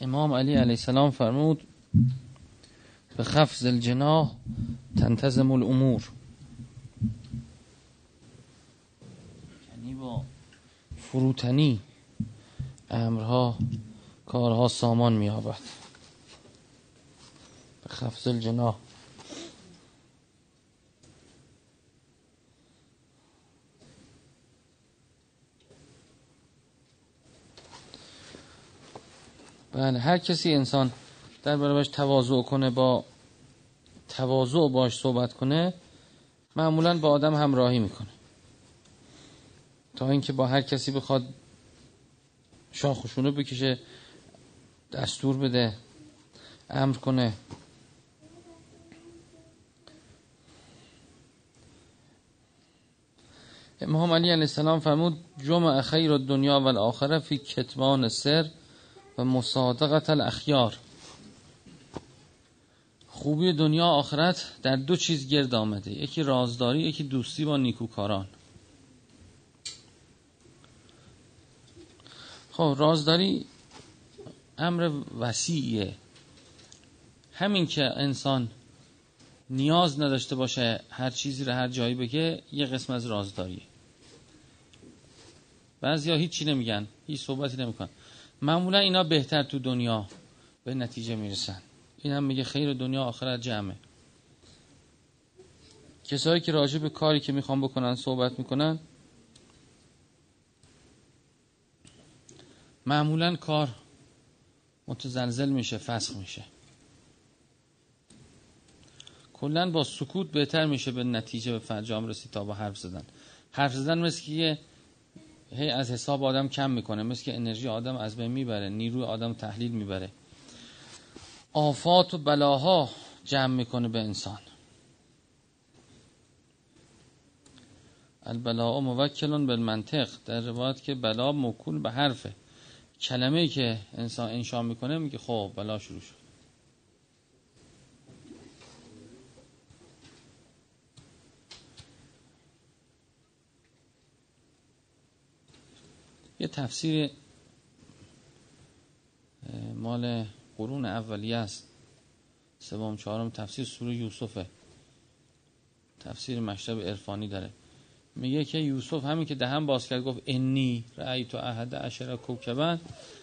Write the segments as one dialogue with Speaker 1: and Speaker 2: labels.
Speaker 1: امام علی علیه السلام فرمود به خفض الجناح تنتظم الامور. یعنی با فروتنی امرها کارها سامان میابد به خفض الجناح. بله هر کسی انسان در برابرش تواضع کنه با تواضع باش صحبت کنه معمولا با آدم همراهی می‌کنه. تا اینکه با هر کسی بخواد شاخشونو بکشه دستور بده امر کنه. امام علی علیه السلام فرمود جمع خیر دنیا و الاخره فی کتمان سر. و مصادقت الاخیار. خوبی دنیا آخرت در دو چیز گرد آمده. یکی رازداری یکی دوستی با نیکوکاران. خب رازداری امر وسیعیه. همین که انسان نیاز نداشته باشه هر چیزی رو هر جایی بگه یه قسم از رازداریه بعضی ها هیچی نمیگن هیچ صحبتی نمیکن معمولا اینا بهتر تو دنیا به نتیجه می‌رسن. این هم میگه خیر دنیا آخرت جمعه. کسایی که راجع به کاری که می‌خوان بکنن صحبت می‌کنن معمولا کار متزلزل میشه فسخ میشه. کلا با سکوت بهتر میشه به نتیجه به فرجام رسید تا با حرف زدن. حرف زدن مثل که هی از حساب آدم کم می‌کنه. مثل که انرژی آدم از بین می‌بره نیروی آدم تحلیل می‌بره. آفات و بلاها جمع می‌کنه به انسان. البلاء موکلون بالمنطق. در روایت که بلا موکول به حرفه. کلمه که انسان انشا می‌کنه میگه خب بلا شروع شد. یه تفسیر مال قرون اولیه است. سوم چهارم تفسیر سوره یوسفه. تفسیر مشرب عرفانی داره. میگه که یوسف همین که دهن باز کرد گفت انی رأی تو احد عشر کوکبن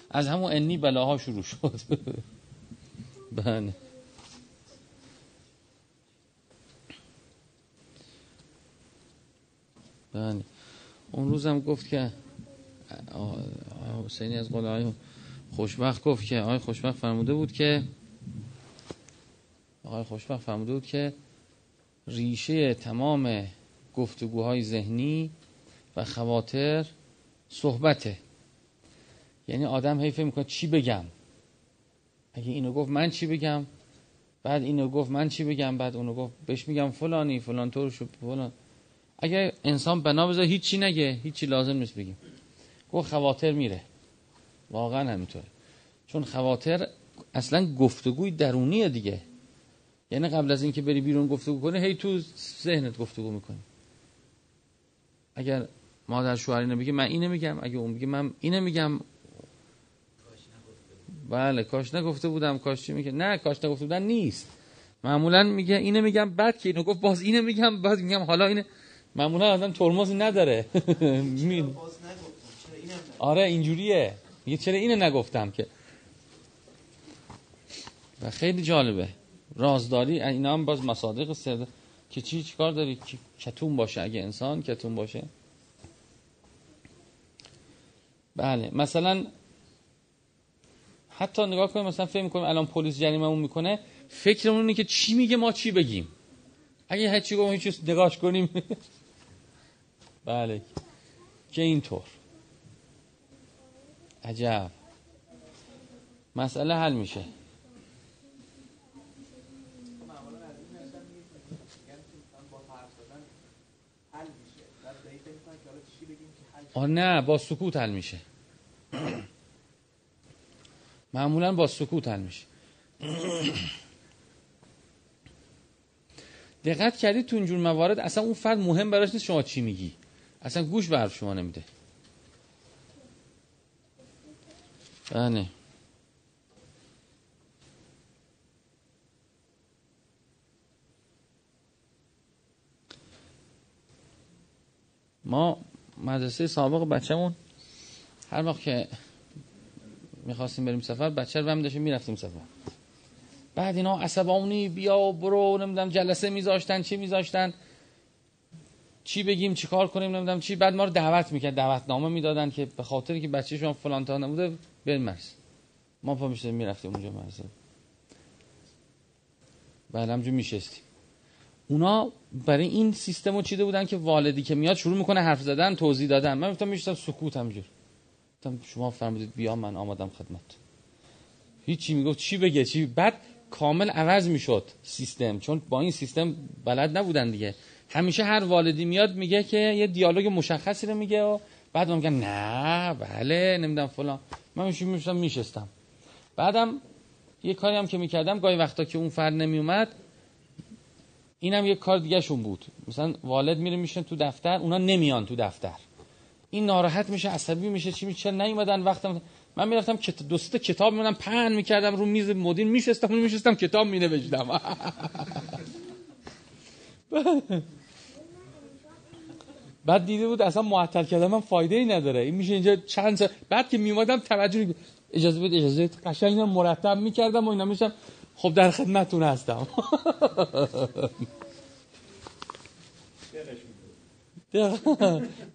Speaker 1: از همون انی بلاها شروع شد. بله. بله. اون روزم گفت که حسینی از قول آقای خوشبخت گفت که آقای خوشبخت فرموده بود که آقای خوشبخت فرموده بود که ریشه تمام گفتگوهای ذهنی و خواطر صحبته. یعنی آدم حیفه می‌کنه چی بگم. اگه اینو گفت من چی بگم؟ بعد اینو گفت من چی بگم؟ بعد اونو گفت بهش میگم فلانی فلان طور شد فلان. اگه انسان بنا بذاره هیچی نگه هیچی لازم نیست بگیم. گفت خواطر میره. واقعا همینطوره چون خواطر اصلا گفتگوی درونیه دیگه. یعنی قبل از اینکه بری بیرون گفتگو کنه هی تو ذهنت گفتگو می‌کنی. اگر مادر شوهر اینو بگه من اینو میگم. اگه اون بگه من اینو میگم. بله کاش نگفته بودم. کاش چی میگه؟ نه کاش نگفته بودن نیست. معمولا میگه اینو میگم بعد که اینو گفت باز اینو میگم بعد میگم حالا اینه. معمولا آدم ترمز نداره. آره اینجوریه. میگه چرا اینو نگفتم که؟ و خیلی جالبه. رازداری اینا هم باز مصادق سرده که چی چیکار داری؟ کتون باشه. اگه انسان کتون باشه. بله. مثلا حتی نگاه کنیم مثلا فکر می‌کنیم الان پلیس جریممون می‌کنه. فکرمون اینه که چی میگه ما چی بگیم؟ اگه هیچی گفتم هیچ نگاش کنیم. بله. که اینطور. عجب. مسئله حل میشه. آه نه با سکوت حل میشه. معمولا با سکوت حل میشه. دقت کردید تو اینجور موارد اصلا اون فرد مهم براش نیست شما چی میگی. اصلا گوش به حرف شما نمیده. Yani. ما مدرسه سابق بچهمون هر وقت که می‌خواستیم بریم سفر بچه رو هم داشتیم می‌رفتیم سفر بعد اینا عصبانی بیا و برو نمی‌دونم جلسه میذاشتن چی میذاشتن چی بگیم چی کار کنیم نمی‌دونم چی بعد ما رو دعوت می‌کرد دعوت نامه می‌دادن که به خاطر که بچه شما فلان تا نبوده بریم مرز ما پا می‌شدیم می‌رفتیم اونجا مرز بعد همجور میشستیم. اونا برای این سیستم رو چیده بودن که والدی که میاد شروع می‌کنه حرف زدن توضیح دادن. من گفتم میشتم سکوت همجور شما فرمودید بیا من آمادم خدمت. هیچی می‌گفت. چی بگه؟ چی؟ بعد کامل عوض می‌شد سیستم. چون با این سیستم بلد نبودن دیگه. همیشه هر والدی میاد میگه که یه دیالوگ مشخصی رو میگه و بعد میگن نه بله نمی‌دونم فلان. من میشم میشستم. بعدم یه کاری هم که می‌کردم گاهی وقتا که اون فرد نمیومد اینم یه کار دیگه شون بود. مثلا والد میره میشن تو دفتر اونا نمیان تو دفتر. این ناراحت میشه عصبی میشه چی میشه؟ نیومدن وقتم من می‌رفتم دو سه کتاب میونم پهن می‌کردم رو میز مدیر میشستم میشستم کتاب مینوشتم. بعد دیده بود اصلا معطل کردم من فایده ای نداره. این میشه اینجا چند سا... بعد که میومدم توجه اجازه بده اجازه قشنگ مرتب می‌کردم و اینا میشم خب در خدمتتون هستم.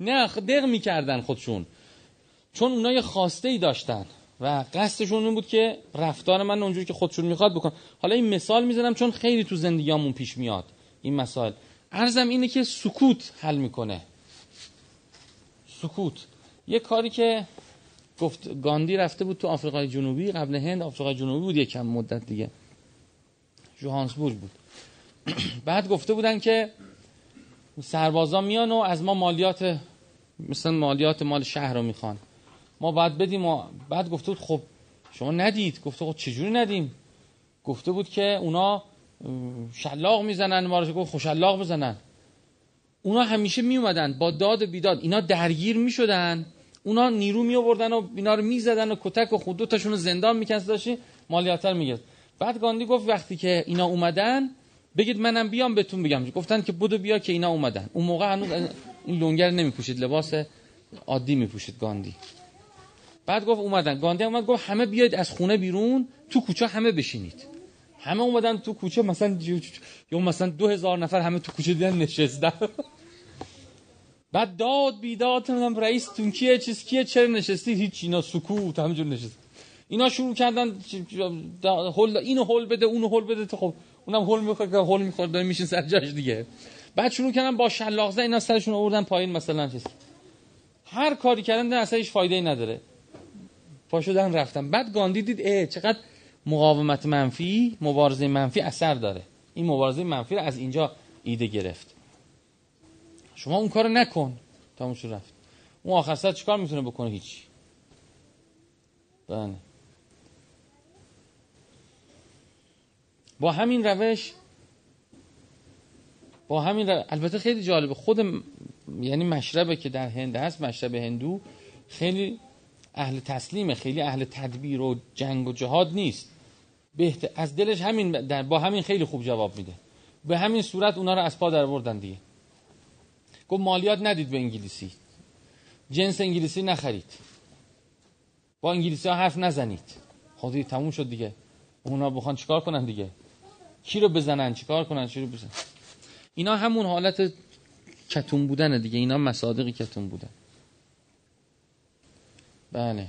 Speaker 1: نه دق می‌کردن خودشون. چون اونا یه خواسته ای داشتن و قصدشون این بود که رفتار من اونجوری که خودشون می‌خواد بکن. حالا این مثال می‌زنم چون خیلی تو زندگیامون پیش میاد. این مسائل ارزم اینه که سکوت حل می‌کنه. سکوت. یه کاری که گفت گاندی رفته بود تو آفریقای جنوبی قبل هند آفریقای جنوبی بود یکم مدت دیگه. جوهانسبورگ بود. بعد گفته بودن که سربازا میان و از ما مالیات مثلا مالیات مال شهر رو می‌خوان. ما باید بدیم و بعد گفته بود خب شما ندید. گفته خب چجوری ندیم؟ گفته بود که اونا شلاق می‌زنن. ما رو گفت خوشلاق بزنن. اونا همیشه می اومدن با داد و بیداد. اینا درگیر می‌شدن. اونا نیرو می آوردن و اینا رو می‌زدن و کتک و خود دو تاشون رو زندان می‌کرد. داشتی مالیات میگرد بعد گاندی گفت وقتی که اینا اومدن بگید منم بیام بهتون بگم. گفتن که بودو بیا که اینا اومدن. اون موقع هنوز این لنگر نمیپوشید. لباس عادی میپوشید گاندی. بعد گفت اومدن. گاندی اومد گفت همه بیاید از خونه بیرون تو کوچه همه بشینید. همه اومدن تو کوچه مثلا یا مثلا دو هزار نفر همه تو کوچه دیدن نشستن بعد داد بیداد نمی‌دونم رئیس تون کیه چیز کیه چرا نشستی؟ هیچ اینا سکوت همینجور نشست. اینا شروع کردن هول اینو هول بده اونو هول بده تو خب اونم هول می‌خواد که هول می‌خواد داره میشین سر جاش دیگه. بعد شروع کردن با شلاق اینا سرشون آوردن پایین مثلا چیز. هر کاری کردن اصلا هیچ فایده ای نداره. پا شدن رفتن. بعد گاندی دید اه چقدر مقاومت منفی مبارزه منفی اثر داره. این مبارزه منفی رو از اینجا ایده گرفت. شما اون کارو نکن. تموم شد رفت. اون آخر سر چیکار می‌تونه بکنه؟ هیچ بله. با همین روش با همین روش البته خیلی جالبه. خود یعنی مشربه که در هند هست مشرب هندو خیلی اهل تسلیمه خیلی اهل تدبیر و جنگ و جهاد نیست. بهتر از دلش همین در با همین خیلی خوب جواب میده. به همین صورت اونا رو از پا در بردن دیگه. گفت مالیات ندید به انگلیسی. جنس انگلیسی نخرید. با انگلیسی ها حرف نزنید. خودی تموم شد دیگه. اونا بخوان چیکار کنن دیگه؟ کی رو بزنن؟ چیکار کنن؟ چی رو بزنن؟ اینا همون حالت کتون بودن دیگه. اینا مصادقی کتون بودن. بله.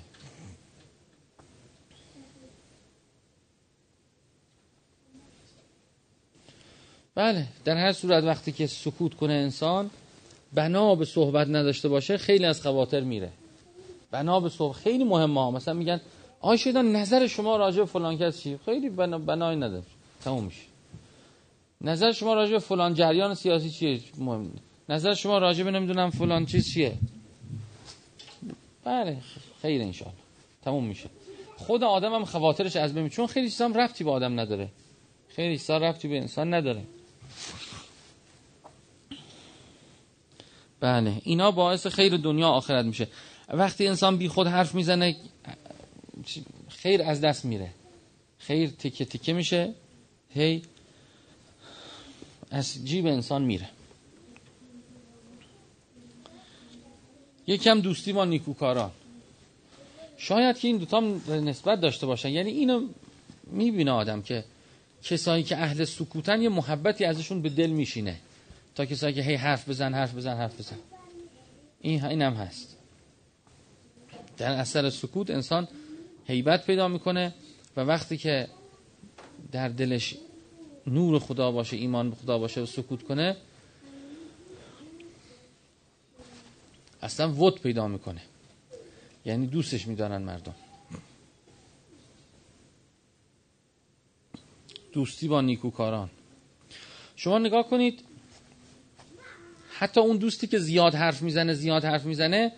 Speaker 1: بله در هر صورت وقتی که سکوت کنه انسان بنا به صحبت نداشته باشه خیلی از خواطر میره. بنا به صحبت خیلی مهمه ها. مثلا میگن آی شیطان نظر شما راجع به فلان کس چی؟ خیلی بنا بنای نداره. تموم میشه. نظر شما راجع به فلان جریان سیاسی چیه؟ مهم نظر شما راجع به نمی‌دونم فلان چیز چیه؟ بله خیر انشالله تموم میشه. خود آدم هم خواطرش از بین چون خیلی چیزا رفتی به آدم نداره. خیلی چیزا رفتی به انسان نداره. بله. اینا باعث خیر دنیا آخرت میشه. وقتی انسان بی خود حرف می‌زنه خیر از دست میره. خیر تکه تکه میشه. هی از جیب انسان میره. یکم دوستی با نیکوکاران. شاید که این دوتا نسبت داشته باشن. یعنی اینو می‌بینه آدم که کسایی که اهل سکوتن یه محبتی ازشون به دل میشینه. تا کسایی که هی حرف بزن حرف بزن حرف بزن. این این هم هست. در اثر سکوت انسان هیبت پیدا می‌کنه و وقتی که در دلش نور خدا باشه ایمان به خدا باشه و سکوت کنه اصلا ود پیدا می‌کنه. یعنی دوستش میدارن مردم. دوستی با نیکوکاران. شما نگاه کنید حتی اون دوستی که زیاد حرف می‌زنه زیاد حرف می‌زنه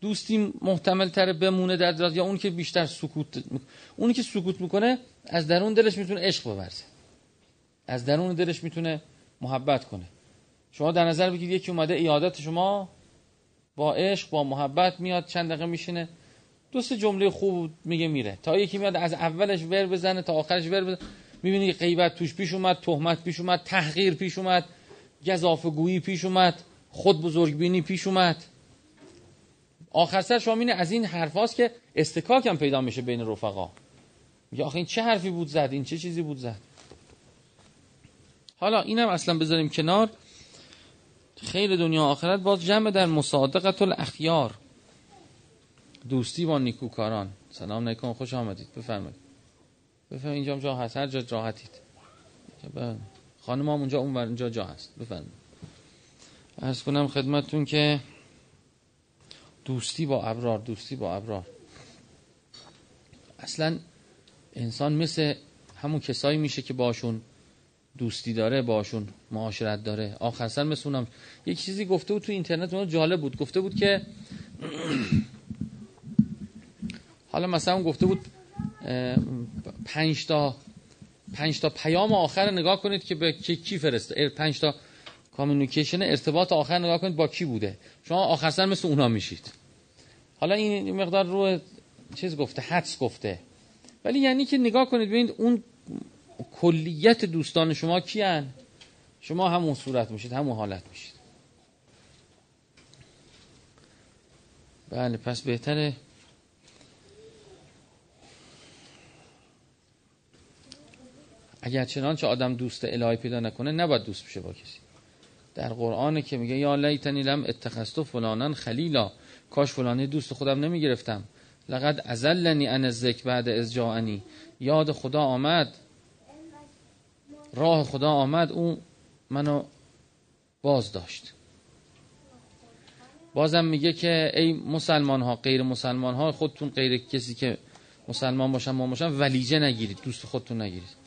Speaker 1: دوستی محتمل تر بمونه در دراز یا اون که بیشتر سکوت اونی که سکوت می‌کنه از درون دلش می‌تونه عشق بورزه از درون دلش می‌تونه محبت کنه. شما در نظر بگید یکی اومده ایادت شما با عشق با محبت میاد چند دقیقه میشینه. دو سه جمله خوب میگه میره. تا یکی میاد از اولش ور بزنه تا آخرش ور بزنه. می‌بینی غیبت توش پیش اومد تهمت پیش اومد تحقیر پیش اومد. گزافه گویی پیش اومد خود بزرگ بینی پیش اومد. آخر سر شما از این حرفاست که استکاک هم پیدا میشه بین رفقا. میگه آخه این چه حرفی بود زد؟ این چه چیزی بود زد؟ حالا اینم اصلا بذاریم کنار. خیر دنیا آخرت باز جمع در مصادقت الاخیار. دوستی با نیکوکاران. سلام علیکم خوش آمدید. بفرمایید. بفرمایید اینجا جا هست. هر جا راحتید. خانم هم اونجا اون اونجا جا هست. بفرمایید. ارز کنم خدمتتون که دوستی با ابرار دوستی با ابرار. اصلا انسان مثل همون کسایی میشه که باشون دوستی داره باشون معاشرت داره. آخر سر مثل اونم. یک چیزی گفته بود تو اینترنت اون جالب بود. گفته بود که حالا مثلا گفته بود پنج تا پنج تا پیام آخر نگاه کنید که به کی فرسته. پنج تا کامیونیکیشن ارتباط آخر نگاه کنید با کی بوده. شما آخر سر مثل اونا میشید. حالا این مقدار رو چیز گفته حدس گفته. ولی یعنی که نگاه کنید ببینید اون کلیت دوستان شما کیان؟ شما همون صورت میشید همون حالت میشید. بله پس بهتره اگر چنانچه آدم دوست الهی پیدا نکنه نباید دوست بشه با کسی. در قرآن که میگه یا لیتنی لم اتخذت فلانن خلیلا. کاش فلانی دوست خودم نمی‌گرفتم. لقد ازلنی ان الذکر بعد از جاءنی. یاد خدا آمد. راه خدا آمد. اون منو باز داشت. بازم میگه که ای مسلمان ها غیر مسلمان ها خودتون غیر کسی که مسلمان باشن ما باشن ولیجه نگیرید دوست خودتون نگیرید.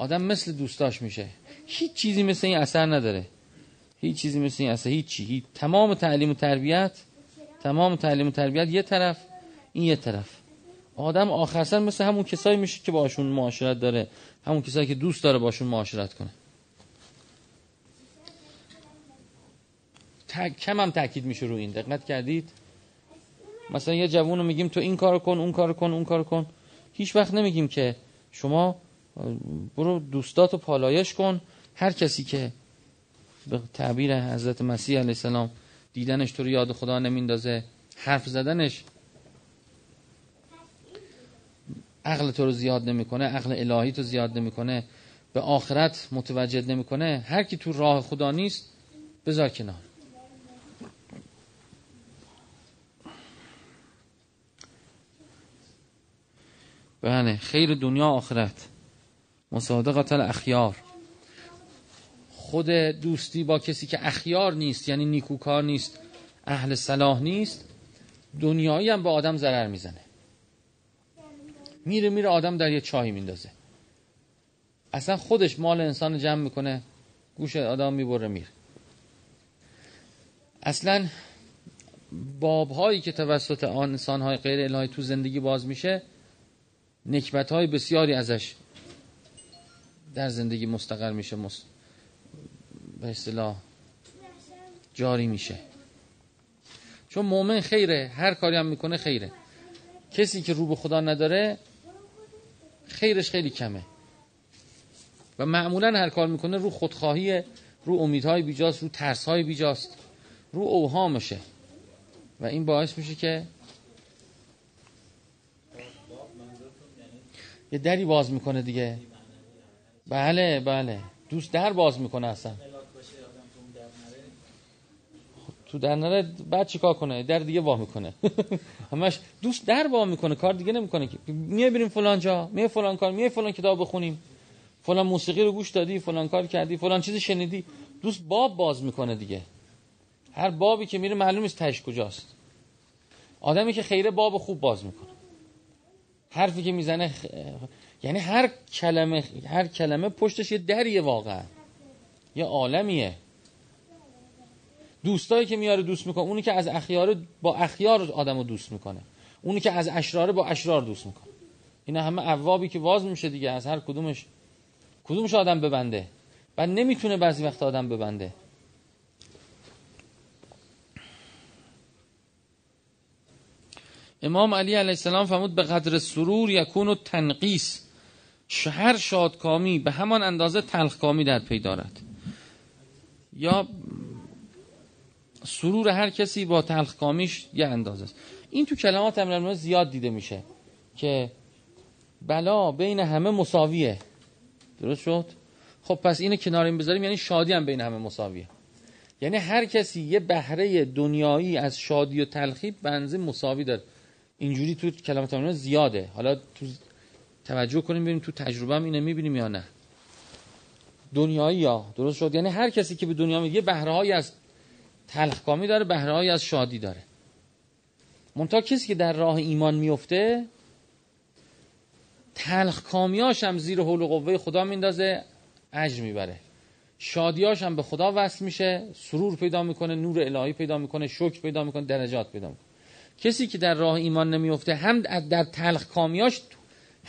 Speaker 1: آدم مثل دوستاش میشه. هیچ چیزی مثل این اثر نداره. هیچ چیزی مثل این اثر هیچ. چی تمام تعلیم و تربیت تمام تعلیم و تربیت یه طرف این یه طرف. آدم آخر سر مثل همون کسایی میشه که باشون معاشرت داره. همون کسایی که دوست داره باشون معاشرت کنه. کم هم تاکید میشه رو این. دقت کردید؟ مثلا یه جوون رو میگیم تو این کار کن اون کار کن اون کار کن. هیچ وقت نمیگیم که شما برو دوستاتو پالایش کن. هر کسی که به تعبیر حضرت مسیح علیه السلام دیدنش تو رو یاد خدا نمیندازه حرف زدنش عقل تو رو زیاد نمی‌کنه عقل الهی تو زیاد نمی‌کنه به آخرت متوجه نمی‌کنه. هر کی تو راه خدا نیست بذار کنار. بله خیر دنیا آخرت. مصادقت الاخیار خود دوستی با کسی که اخیار نیست یعنی نیکوکار نیست اهل صلاح نیست دنیایی هم به آدم ضرر می‌زنه. میره میره آدم در یه چاهی میندازه. اصلا خودش مال انسان جمع می‌کنه گوش آدم می‌بره میره. اصلا بابهایی که توسط آن انسانهای غیر الهی تو زندگی باز میشه نکبت های بسیاری ازش در زندگی مستقر میشه مست... به اصطلاح جاری میشه. چون مؤمن خیره هر کاری هم می‌کنه خیره. کسی که رو به خدا نداره خیرش خیلی کمه. و معمولا هر کار می‌کنه رو خودخواهی رو امیدهای بیجاست رو ترسهای بیجاست رو اوهامشه. و این باعث میشه که یه دری باز می‌کنه دیگه. بله بله. دوست در باز می‌کنه اصلا. تو در نره. بعد چیکار کنه؟ در دیگه وا می‌کنه. همش دوست در وا می‌کنه کار دیگه نمی‌کنه که. میه بریم فلان جا میه فلان کار میه فلان کتاب بخونیم. فلان موسیقی رو گوش دادی فلان کار کردی فلان چیز شنیدی. دوست باب باز می‌کنه دیگه. هر بابی که میره معلوم نیست تش کجاست. آدمی که خیره باب خوب باز می‌کنه. حرفی که می‌زنه. یعنی هر کلمه هر کلمه پشتش یه دریه واقعا. یه عالمیه. دوستایی که میاره دوست می‌کنه اونی که از اخیار با اخیار آدم رو دوست می‌کنه. اونی که از اشرار با اشرار دوست می‌کنه. اینا همه عوابی که واز میشه دیگه از هر کدومش کدومش آدم ببنده؟ و نمی‌تونه بعضی وقت آدم ببنده. امام علی علیه السلام فرمود به قدر سرور یکون و تنقیس هر شادکامی به همان اندازه تلخکامی در پی دارد. یا سرور هر کسی با تلخکامیش یه اندازه است. این تو کلمات امرالمومنین زیاد دیده میشه که بلا بین همه مساویه. درست شد؟ خب پس اینو کنار این بذاریم یعنی شادی هم بین همه مساویه. یعنی هر کسی یه بهره دنیایی از شادی و تلخی بنزه مساوی داره. اینجوری تو کلمات امرالمومنین زیاده. حالا تو توجه کنیم ببینیم تو تجربه هم اینو می‌بینیم یا نه. دنیایی یا درست شد؟ یعنی هر کسی که به دنیا میگه بهره از تلخکامی داره بهره از شادی داره. منتها کسی که در راه ایمان میفته تلخکامیاش هم زیر حول و قوه خدا میندازه اجر می‌بره. شادیاش هم به خدا وصل میشه سرور پیدا می‌کنه نور الهی پیدا می‌کنه شکر پیدا می‌کنه درجات پیدا می‌کنه. کسی که در راه ایمان نمیفته هم در تلخکامیاش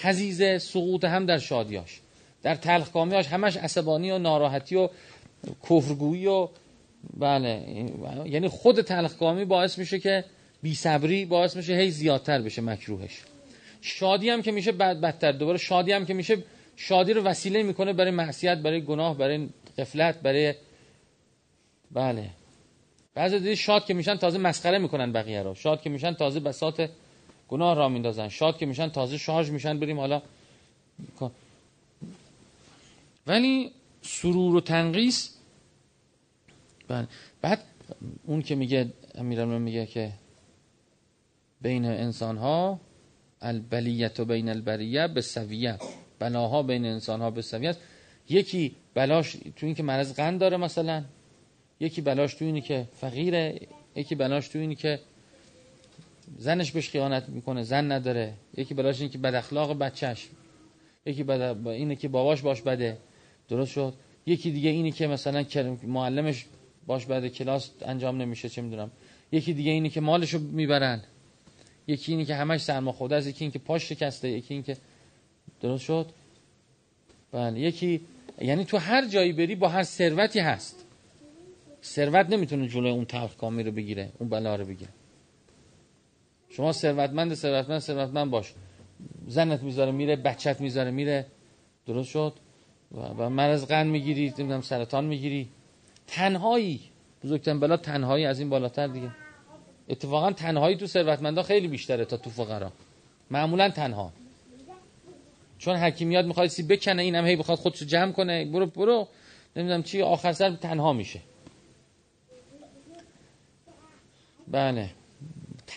Speaker 1: حزیز سقوط هم در شادیاش در تلخکامیاش همش عصبانی و ناراحتی و کفرگویی و بله یعنی خود تلخکامی باعث میشه که بی صبری باعث میشه هی زیادتر بشه مکروهش. شادی هم که میشه بعد بدتر دوباره شادی هم که میشه شادی رو وسیله می‌کنه برای معصیت برای گناه برای قفلت برای بله. بعضی دیدی شاد که میشن تازه مسخره می‌کنن بقیه رو. شاد که میشن تازه بساط گناه را میندازن. شاد که میشن تازه شارژ میشن بریم حالا. ولی سرور و تنقیس بله. بعد اون که میگه امیرالمومنین میگه که بین انسان ها البلیت و بین البریه به سویه. بلاها بین انسان ها به سویه یکی بلاش تو این که مرض قند داره مثلا. یکی بلاش تو اینی که فقیره. یکی بلاش تو اینی که زنش بهش خیانت می‌کنه زن نداره. یکی بلاش اینی که بد اخلاق بچهش. یکی بد اینه که باباش باش بده. درست شد؟ یکی دیگه اینی که مثلا معلمش باش بعد کلاس انجام نمیشه چه می‌دونم. یکی دیگه اینی که مالشو می‌برن. یکی اینی که همش سرما خورده است یکی اینی که پاش شکسته یکی اینی که درست شد؟ بله. یکی یعنی تو هر جایی بری با هر ثروتی هست. ثروت نمی‌تونه جلوی اون تلخ کامی رو بگیره اون بلا رو بگیره. شما ثروتمند ثروتمند ثروتمند باش. زنت می‌ذاره میره بچت می‌ذاره میره. درست شد؟ و مرض قند می‌گیری نمی‌دونم سرطان می‌گیری. تنهایی. بزرگترین بلا تنهایی از این بالاتر دیگه. اتفاقا تنهایی تو ثروتمندا خیلی بیشتره تا تو فقرا. معمولا تنها. چون حکیمیات می‌خواد سی بکنه اینم هی بخواد خودشو جمع کنه. برو برو. نمی‌دونم چی آخر سر تنها میشه. بله.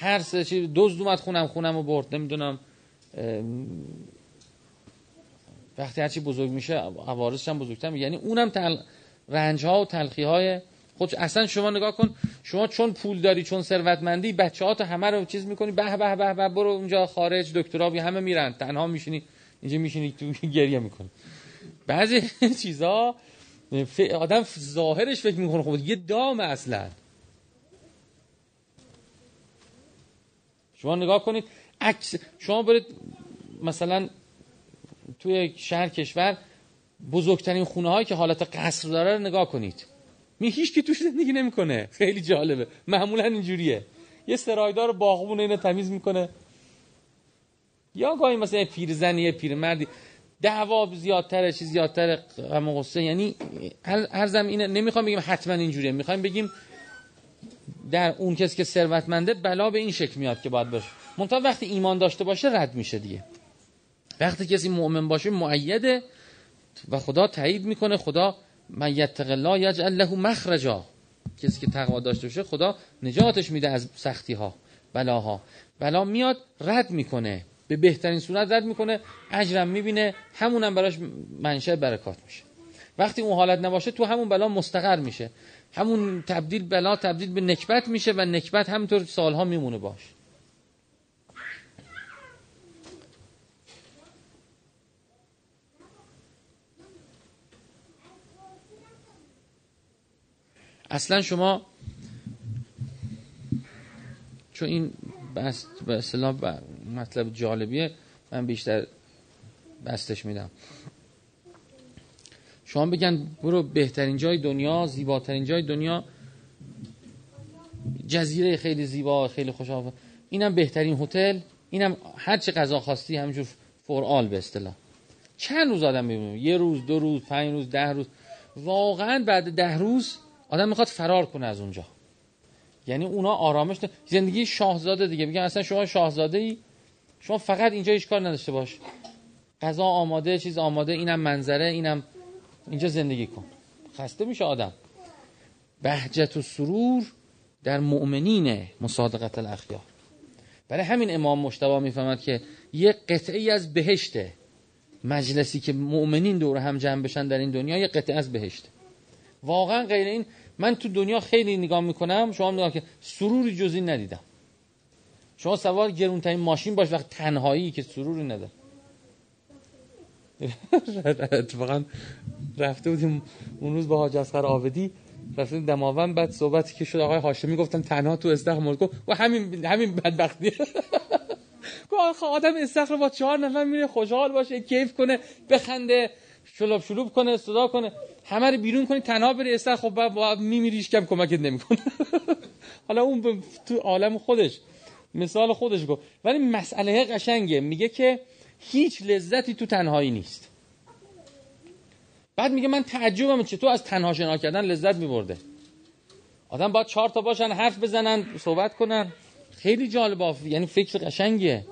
Speaker 1: ترس چی دزد اومد خونم خونم و برد نمی‌دونم وقتی هرچی بزرگ میشه عوارضش هم بزرگتر یعنی اونم تل... رنج ها و تلخی های خود اصلا شما نگاه کن شما چون پول داری چون ثروتمندی بچه ها تو همه رو چیز می‌کنی به به به به برو اونجا خارج دکترا بی همه میرن. تنها میشینی اینجا میشینی تو گریه می‌کنی. بعضی چیزا آدم ظاهرش فکر می‌کنه خود یه دام اصلا. شما نگاه کنید عکس شما برید مثلا توی شهر کشور بزرگترین خونه هایی که حالت قصر داره رو نگاه کنید. می هیچ که توش زندگی نمی‌کنه. خیلی جالبه. معمولا اینجوریه. یه سرایدار باغبون اینو تمیز می‌کنه. یا گاهی مثلا پیرزنی یه پیرمردی. دعوا زیادتره چیز زیادتر غم و غصه. یعنی هر زم اینه نمی‌خوام بگیم حتما اینجوریه. می‌خوایم بگیم در اون کسی که ثروتمنده بلا به این شکل میاد که باید باشه. منتها وقتی ایمان داشته باشه رد میشه دیگه. وقتی کسی مؤمن باشه معیده و خدا تایید می‌کنه خدا من یتق الله یجعل له مخرجا. کسی که تقوا داشته باشه خدا نجاتش میده از سختی ها بلاها. بلا میاد رد می‌کنه. به بهترین صورت رد می‌کنه اجرم می‌بینه همونم براش منشه برکات میشه. وقتی اون حالت نباشه تو همون بلا مستقر میشه. همون تبدیل بلا تبدیل به نکبت میشه و نکبت همینطور سالها میمونه باش. اصلا شما چون این بست به اصطلاح مطلب جالبیه من بیشتر بستش میدم. شما بگن برو بهترین جای دنیا زیباترین جای دنیا. جزیره خیلی زیبا خیلی خوشحال. اینم بهترین هتل. اینم هر چه غذا خواستی همینجور فورال به اصطلاح. چند روز آدم می‌بینه یه روز دو روز پنج روز ده روز. واقعا بعد ده روز آدم می‌خواد فرار کنه از اونجا. یعنی اونا آرامش زندگی شاهزاده دیگه. میگن اصلا شما شاهزاده ای شما فقط اینجا هیچ کار نداشته باش. غذا آماده چیز آماده. اینم منظره اینم اینجا زندگی کن. خسته میشه آدم. بهجت و سرور در مؤمنین مصادقت الاخیار. برای همین امام مشتبه می‌فهمد که یه قطعی از بهشته. مجلسی که مؤمنین دور هم جمع بشن در این دنیا یه قطعه از بهشته. واقعا غیر این من تو دنیا خیلی نگاه می‌کنم شما نگاه که سروری جزی ندیدم. شما سوار گرونترین ماشین باش وقت تنهایی که سروری نداره. اتفاقا رفته بودیم اون روز با حاج اصغر آبدی رفتیم دماوند بعد صحبتی که شد آقای هاشمی گفتن تنها تو استخر گفت و همین همین بدبختی. گفت آدم استخر با چهار نفر میره خوشحال باشه کیف کنه بخنده شلوب شلوب کنه صدا کنه همه رو بیرون کنی تنها بری استخر خب بعد میمیریش کم کمکت نمی‌کنه. حالا اون تو عالم خودش مثال خودش گفت. ولی مسئله قشنگه میگه که هیچ لذتی تو تنهایی نیست. بعد میگه من تعجبم چطور از تنها شنا کردن لذت میبرده. آدم باید چهار تا باشن حرف بزنن صحبت کنن. خیلی جالب یعنی فکر قشنگیه.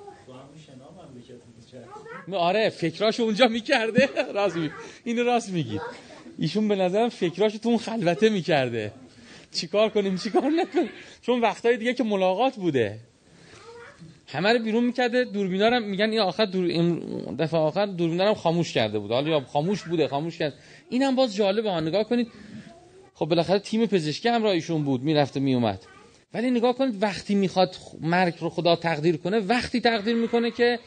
Speaker 1: آره فکراشو اونجا می‌کرده. راست می... اینو راست میگید ایشون به نظرم فکراشو تو اون خلوته می‌کرده. چیکار کنیم چیکار نکنیم؟ چون وقتای دیگه که ملاقات بوده. همه رو بیرون می‌کرده دوربینارم میگن این آخر دور دفعه آخر دوربینارم خاموش کرده بود. حالا یا خاموش بوده خاموش کرد. اینم باز جالبه ها نگاه کنید. خب بالاخره تیم پزشکی هم ایشون بود می‌رفته میومد ولی نگاه کنید وقتی می‌خواد مرگ رو خدا تقدیر کنه وقتی تقدیر می‌کنه که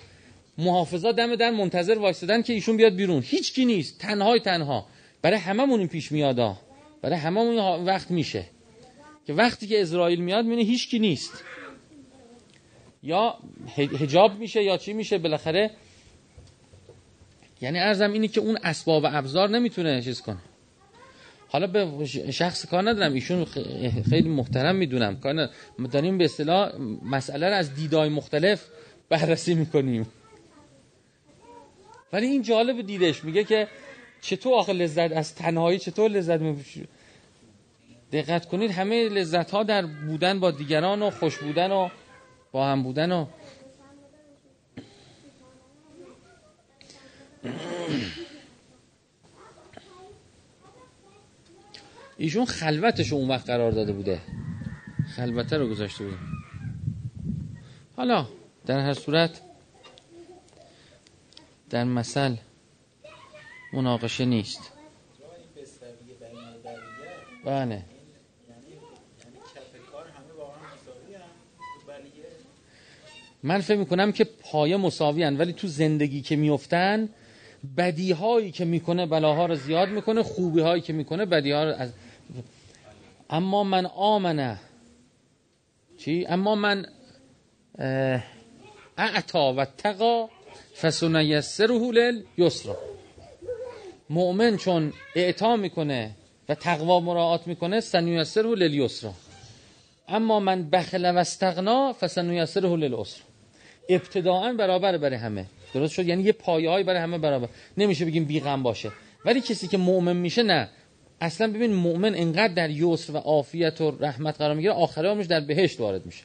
Speaker 1: محافظا دم در منتظر وایستادن که ایشون بیاد بیرون. هیچ کی نیست تنهای تنها. برای هممون این پیش میاد برای هممون وقت میشه. که وقتی که اسرائیل میاد می‌بینه هیچ کی نیست. یا هجاب میشه یا چی میشه بالاخره؟ یعنی ارزم اینی که اون اسباب و ابزار نمی‌تونه چیز کنه. حالا به شخص کار ندارم ایشون خیلی محترم می‌دونم. داریم به اصطلاح مسئله رو از دیدای مختلف بررسی می‌کنیم. ولی این جالب دیدش میگه که چطور آخه لذت از تنهایی چطور لذت می دقت کنید همه لذت ها در بودن با دیگران و خوش بودن و با هم بودن و ایشون خلوتش اون وقت قرار داده بوده. خلوته رو گذاشته بوده. حالا در هر صورت در مثل مناقشه نیست. بله. من فکر می‌کنم که پایه مساوی هن. ولی تو زندگی که میفتن بدی هایی که می‌کنه بلاها رو زیاد می‌کنه خوبی هایی که می‌کنه بدی ها رو از اما من آمنه چی؟ اما من اعتا و تقا فسنیسره یسرا مؤمن چون اعطا می‌کنه و تقوا مراعات می‌کنه سنیسره یسرا اما من بخل و استغنا فسنیسره للعسر ابتداعا برابر برای همه. درست شد؟ یعنی یه پایه های برای همه برابر. نمیشه بگیم بیغم باشه. ولی کسی که مؤمن میشه نه. اصلا ببین مؤمن انقدر در یسر و عافیت و رحمت قرار می‌گیره آخر عمرش در بهشت وارد میشه.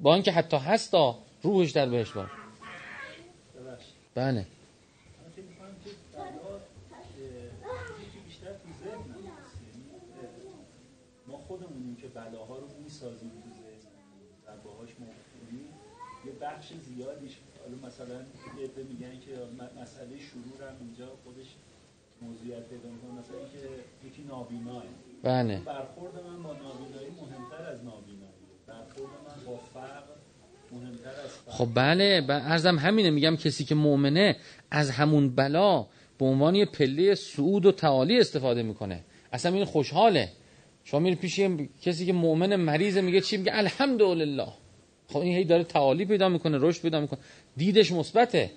Speaker 1: با اینکه حتی هستا روحش در بهشت وارد. بله
Speaker 2: ما خودمونیم که بلاها رو می‌سازیم تو ذهن و باهاش مفهومی یه بخش زیادیش حالا مثلا عده میگن که مسئله شرور هم اینجا خودش موضوعیت پیدا می‌کنه. مثلا اینکه یکی نابیناه
Speaker 1: بله.
Speaker 2: برخورد من با نابینایی مهمتر از نابینایی. برخورد من با فقر مهمتر از فقر
Speaker 1: خب بله ارزم همینه. میگم کسی که مؤمنه از همون بلا به عنوان یه پله سعود و تعالی استفاده می‌کنه. اصلا این خوشحاله. شما میری پیش کسی که مؤمن مریضه میگه چی؟ میگه الحمدلله. خب این هی داره تعالی پیدا می‌کنه رشد پیدا می‌کنه. دیدش مثبته.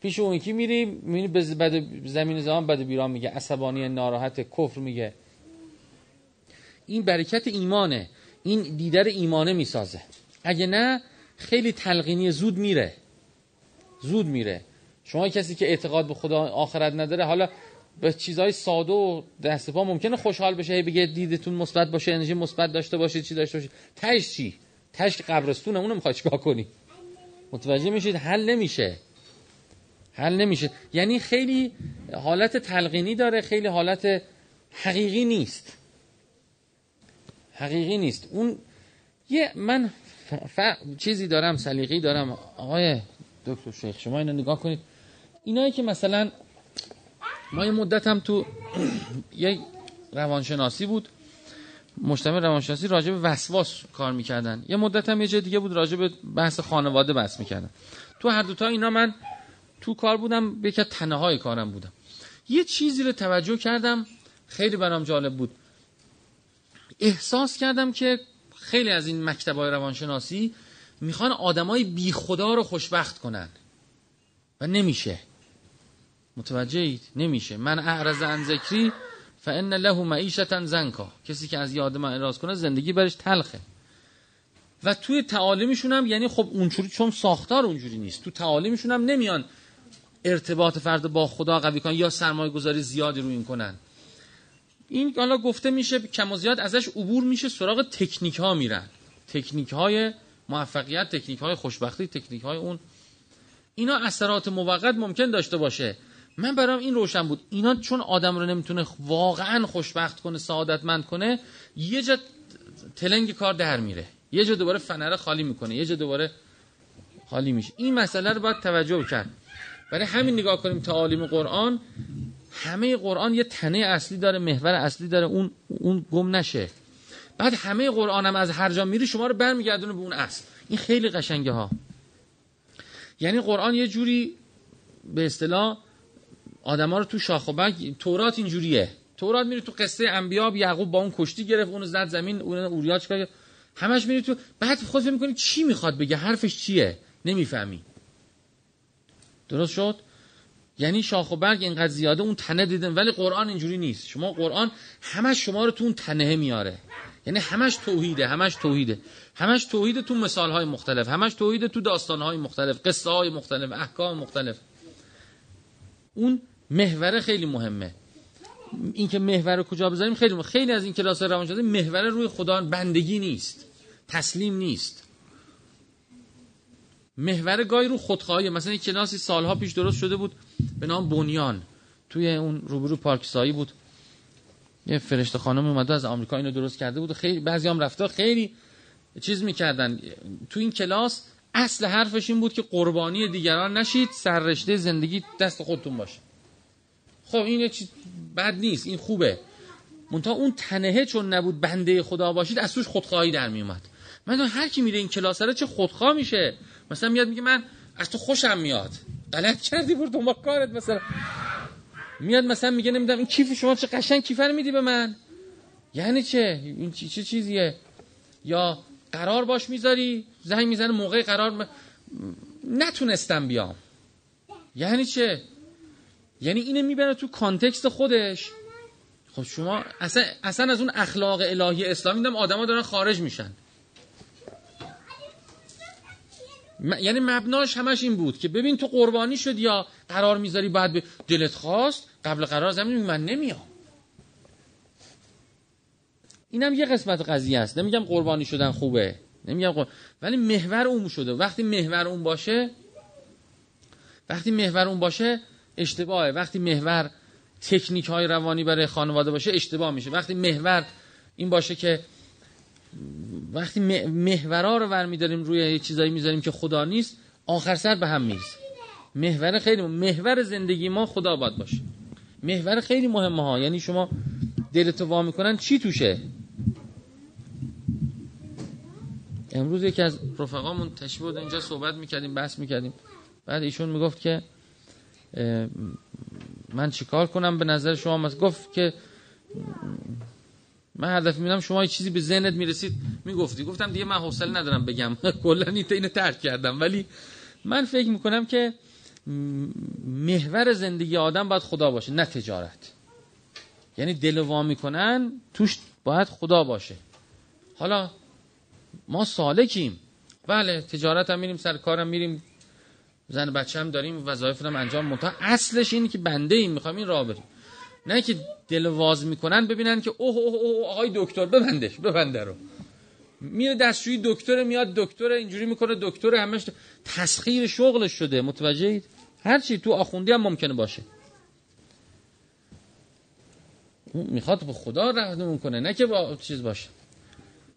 Speaker 1: پیش اون یکی میری می‌بینی به زمین زمان بد بیران میگه. عصبانی ناراحت کفر میگه. این برکت ایمانه. این دیدر ایمانه می‌سازه. اگه نه خیلی تلقینی زود میره. زود میره. شما کسی که اعتقاد به خدا آخرت نداره حالا به چیزهای ساده و دست پا ممکنه خوشحال بشه بگه دیدتون مثبت باشه انرژی مثبت داشته باشید چی داشته باشید تش چی؟ تش که قبرستونه اونو می‌خواد چیکار کنی؟ متوجه میشید؟ حل نمیشه. حل نمیشه. یعنی خیلی حالت تلقینی داره خیلی حالت حقیقی نیست. حقیقی نیست. اون یه من ف... ف... چیزی دارم سلیقه‌ای دارم. آقای دکتر شیخ شما اینو نگاه کنید. اینایی که مثلا ما یه مدت هم تو یه روانشناسی بود. مجتمع روانشناسی راجع به وسواس کار می‌کردن. یه مدت هم یه جای دیگه بود راجع به بحث خانواده بحث می‌کردن. تو هر دوتا اینا من تو کار بودم به یکی تنه های کارم بودم. یه چیزی رو توجه کردم خیلی برام جالب بود. احساس کردم که خیلی از این مکتب های روانشناسی می‌خوان آدمای بی خدا رو خوشبخت کنن. و نمیشه. متوجه اید نمیشه. من اعرض عن ذکری فان له معیشتا زنکا کسی که از یاد من اعراض کنه زندگی برش تلخه. و توی تعالیمشون هم یعنی خب اونجوری چون ساختار اونجوری نیست. تو تعالیمشون هم نمیان ارتباط فرد با خدا قوی کنن یا سرمایه گذاری زیادی رو این کنن. این حالا گفته میشه کم و زیاد ازش عبور میشه سراغ تکنیک ها میرن. تکنیک های موفقیت تکنیک های خوشبختی تکنیک های اون. اینا اثرات موقت ممکن داشته باشه. من برام این روشن بود. اینا چون آدم رو نمی‌تونه واقعا خوشبخت کنه سعادتمند کنه یه جا تلنگ کار در میره. یه جا دوباره فنره خالی می‌کنه. یه جا دوباره خالی میشه. این مسئله رو باید توجه کرد. برای همین نگاه کنیم تعالیم قرآن. همه قرآن یه تنه اصلی داره محور اصلی داره. اون اون گم نشه. بعد همه قرآن هم از هر جا میری شما رو برمیگردونه به اون اصل. این خیلی قشنگه ها. یعنی قرآن یه جوری به اصطلاح آدما رو تو شاخ و برگ تورات اینجوریه. تورات میری تو قصه انبیا یعقوب با اون کشتی گرفت اون زد زمین اون اوریا چیکار همش میری تو بعد خود فکر می‌کنی چی می‌خواد بگه؟ حرفش چیه؟ نمی‌فهمی. درست شد؟ یعنی شاخ و برگ اینقدر زیاده اون تنه دیدن ولی قرآن اینجوری نیست. شما قرآن همش شما رو تو اون تنه میاره. یعنی همش توحیده همش توحیده. همش توحید تو مثال های مختلف همش توحید تو داستان های مختلف قصه های مختلف احکام مختلف. اون محوره خیلی مهمه. اینکه محور رو کجا بذاریم خیلی مهمه. خیلی از این کلاس روانشناسی محور روی خدا بندگی نیست. تسلیم نیست. محور گاهی رو خودخواهی. مثلا یک کلاسی سالها پیش درست شده بود به نام بنیان. توی اون روبرو پارک سایی بود. یه فرشته خانم اومده از آمریکا اینو درست کرده بود. خیلی بعضی هم رفته خیلی چیز می‌کردن. تو این کلاس اصل حرفش این بود که قربانی دیگران نشید سررشته زندگی دست خودتون باشه. خب این چیز بد نیست این خوبه. منتها اون تنهه چون نبود بنده خدا باشید از توش خودخواهی در میومد من هر کی میره این کلاس رو چه خودخواه میشه؟ مثلا میاد میگه من از تو خوشم میاد. غلط کردی برو دنبال کارت مثلا. میاد مثلا میگه نمی‌دونم این کیف شما چه قشنگ کیف رو میدی به من. یعنی چه؟ این چه, چه چیزیه؟ یا قرار باش می‌ذاری زنگ می‌زنه موقع قرار م... نتونستم بیام. یعنی چه؟ یعنی اینو می‌بره تو کانتکست خودش. خب شما اصلا, اصلا از اون اخلاق الهی اسلامی دیدم آدما دارن خارج میشن. م... یعنی مبناش همش این بود که ببین تو قربانی شد یا قرار می‌ذاری بعد به دلت خواست قبل قرار زمین من نمیام. اینم یه قسمت قضیه است. نمیگم قربانی شدن خوبه. نمیگم ولی محور اون شده. وقتی محور اون باشه وقتی محور اون باشه اشتباهه. وقتی محور تکنیک های روانی برای خانواده باشه اشتباه میشه. وقتی محور این باشه که وقتی محورا رو ورمیداریم روی یه چیزایی می‌ذاریم که خدا نیست آخر سر به هم می‌رسه محور خیلی محور زندگی ما خدا باید باشه. محور خیلی مهمه ها. یعنی شما دلتو وا می‌کنن چی توشه؟ امروز یکی از رفقامون تشبیه بود اینجا صحبت می‌کردیم بحث می‌کردیم. بعد ایشون می‌گفت که من چیکار کنم؟ به نظر شما گفت که من هدف میدم شما یه چیزی به ذهنت می‌رسید می‌گفتی. گفتم دیگه من حوصله ندارم بگم. کلا اینو ترک کردم. ولی من فکر می‌کنم که محور زندگی آدم باید خدا باشه نه تجارت. یعنی دل وا می‌کنن توش باید خدا باشه. حالا ما سالکیم. بله تجارت هم میریم سر کارم میریم. زن بچه هم داریم وظایف هم انجام منتها اصلش اینه که بنده این می‌خوام این راه بریم. نه که دل واز می‌کنن ببینن که اوه اوه اوه آقای دکتر ببندش ببنده رو. میره دستشویی دکتر میاد دکتر اینجوری می‌کنه دکتر همش تسخیر شغلش شده. متوجهید هر چی تو آخوندی هم ممکنه باشه. می‌خواد به خدا رهنمون کنه نه که با چیز باشه.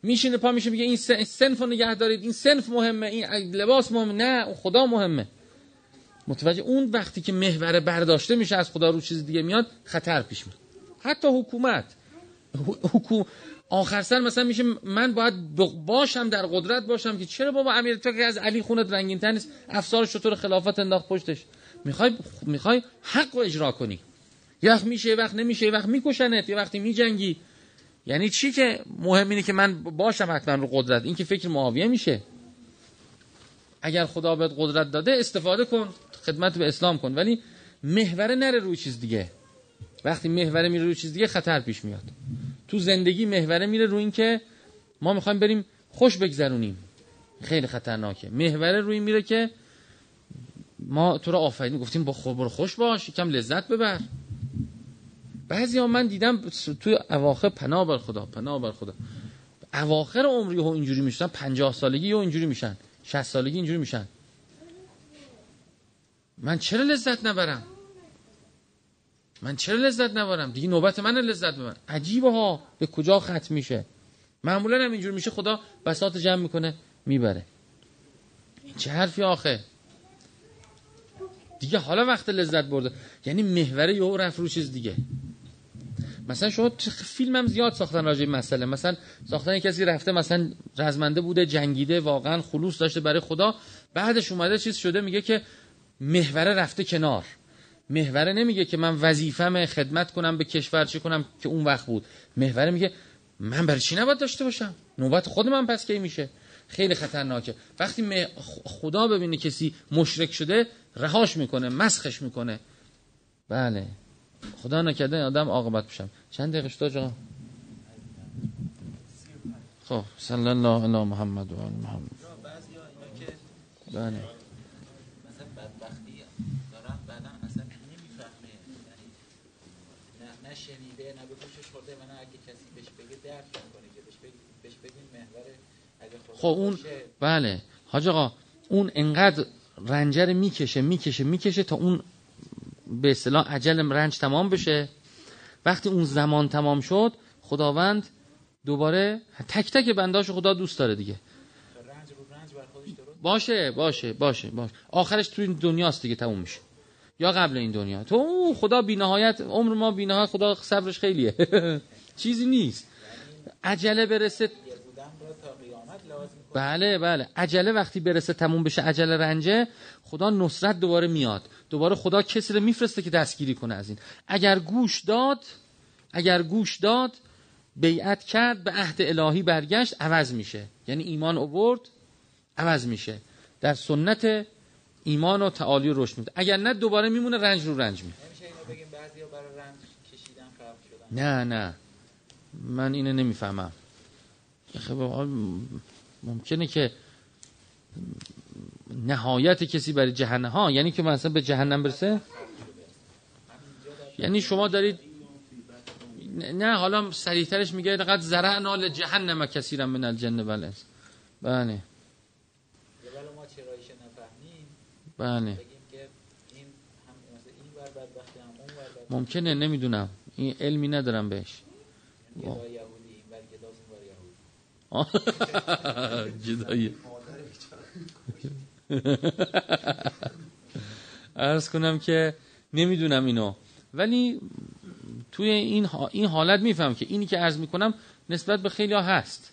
Speaker 1: میشینه پا میشه میگه این سنف رو نگه دارید این سنف مهمه این لباس مهمه. نه خدا مهمه. متوجه اون وقتی که محور برداشته میشه از خدا رو چیز دیگه میاد خطر پیش میاد. حتی حکومت. حکومت آخر سر مثلا میشه من باید باشم در قدرت باشم که چرا بابا امیر تو که از علی خونت رنگین تن نیست؟ افسار شطور خلافت انداخت پشتش. می‌خوای می‌خوای حق رو اجرا کنی. وقت میشه یه وقت نمیشه یه وقت میکشنت یه وقتی میجنگی. یعنی چی که مهم اینه که من باشم حتما رو قدرت. این که فکر معاویه میشه. اگر خدا بهت قدرت داده استفاده کن. خدمت به اسلام کن. ولی محوره نره روی چیز دیگه. وقتی محوره میره روی چیز دیگه خطر پیش میاد. تو زندگی محوره میره روی این که ما می‌خوایم بریم خوش بگذرونیم. خیلی خطرناکه. محوره روی میره که ما تو رو آفرین گفتیم با خود خوش باش یکم لذت ببر. بعضی ها من دیدم توی اواخر پناه بر خدا پناه بر خدا. اواخر عمری ها اینجوری میشن پنجاه سالگی ها اینجوری میشن شست سالگی اینجوری میشن. من چرا لذت نبرم؟ من چرا لذت نبرم؟ دیگه نوبت من لذت ببرم عجیبه ها. به کجا ختم میشه؟ معمولا هم اینجور میشه خدا بساط جمع می‌کنه می‌بره. این چه حرفی آخه؟ دیگه حالا وقت لذت برده. یعنی محوره یهو رفت رو چیز دیگه. مثلا شما فیلم هم زیاد ساختن راجع مسئله. مثلا ساختن کسی رفته مثلا رزمنده بوده جنگیده واقعا خلوص داشته برای خدا. بعدش اومده چیز شده میگه که محوره رفته کنار. محوره نمیگه که من وظیفم خدمت کنم به کشور چی کنم که اون وقت بود. محوره میگه من برای چی نباید داشته باشم؟ نوبت خود من پس کی میشه؟ خیلی خطرناکه. وقتی خدا ببینه کسی مشرک شده رهاش می‌کنه مسخش می‌کنه. بله. خدا نکرده آدم عاقبت بشم. چند دقیقه شد آقا خب صلی الله علی محمد و آل محمد. بله
Speaker 3: شنیده نه به گوشش خورده و نه اگه کسی بهش بگه درک کنه که بهش بگه بهش بگیم محور اگه
Speaker 1: خب اون بله. حاج آقا اون انقدر رنجر می‌کشه می‌کشه می‌کشه تا اون به اصطلاح عجل رنج تمام بشه. وقتی اون زمان تمام شد خداوند دوباره تک تک بنداش خدا دوست داره دیگه. باشه باشه باشه باشه. آخرش تو این دنیاست دیگه تموم میشه. یا قبل این دنیا. تو خدا بینهایت عمر ما بینهایت خدا صبرش خیلیه. چیزی نیست. عجله برسه بله بله. عجله وقتی برسه تموم بشه عجله رنجه خدا نصرت دوباره میاد. دوباره خدا کسی رو میفرسته که دستگیری کنه از این. اگر گوش داد اگر گوش داد بیعت کرد به عهد الهی برگشت عوض میشه. یعنی ایمان اوورد عوض میشه. در سنت ایمان و تعالی و رشد میده اگر نه دوباره میمونه رنج رو رنج می
Speaker 3: نمیشه اینو بگیم بعضیا برای رنج کشیدن خراب شدن.
Speaker 1: نه نه. من اینو نمی‌فهمم. خب ممکنه که نهایت کسی برای جهنم ها یعنی که مثلا به جهنم برسه؟ یعنی شما دارید نه حالا سریعترش میگه لقد زرعنا لجهنم کثیرا من الجن بله. بله.
Speaker 3: بدبختی
Speaker 1: ممکنه نمی‌دونم. این علمی ندارم بهش
Speaker 3: یه راه یهودی این ور گداز اون ور یهودی
Speaker 1: جدایی. ارز کنم که نمی‌دونم اینو. ولی توی این این حالت میفهم که اینی که عرض می‌کنم نسبت به خیلی هست.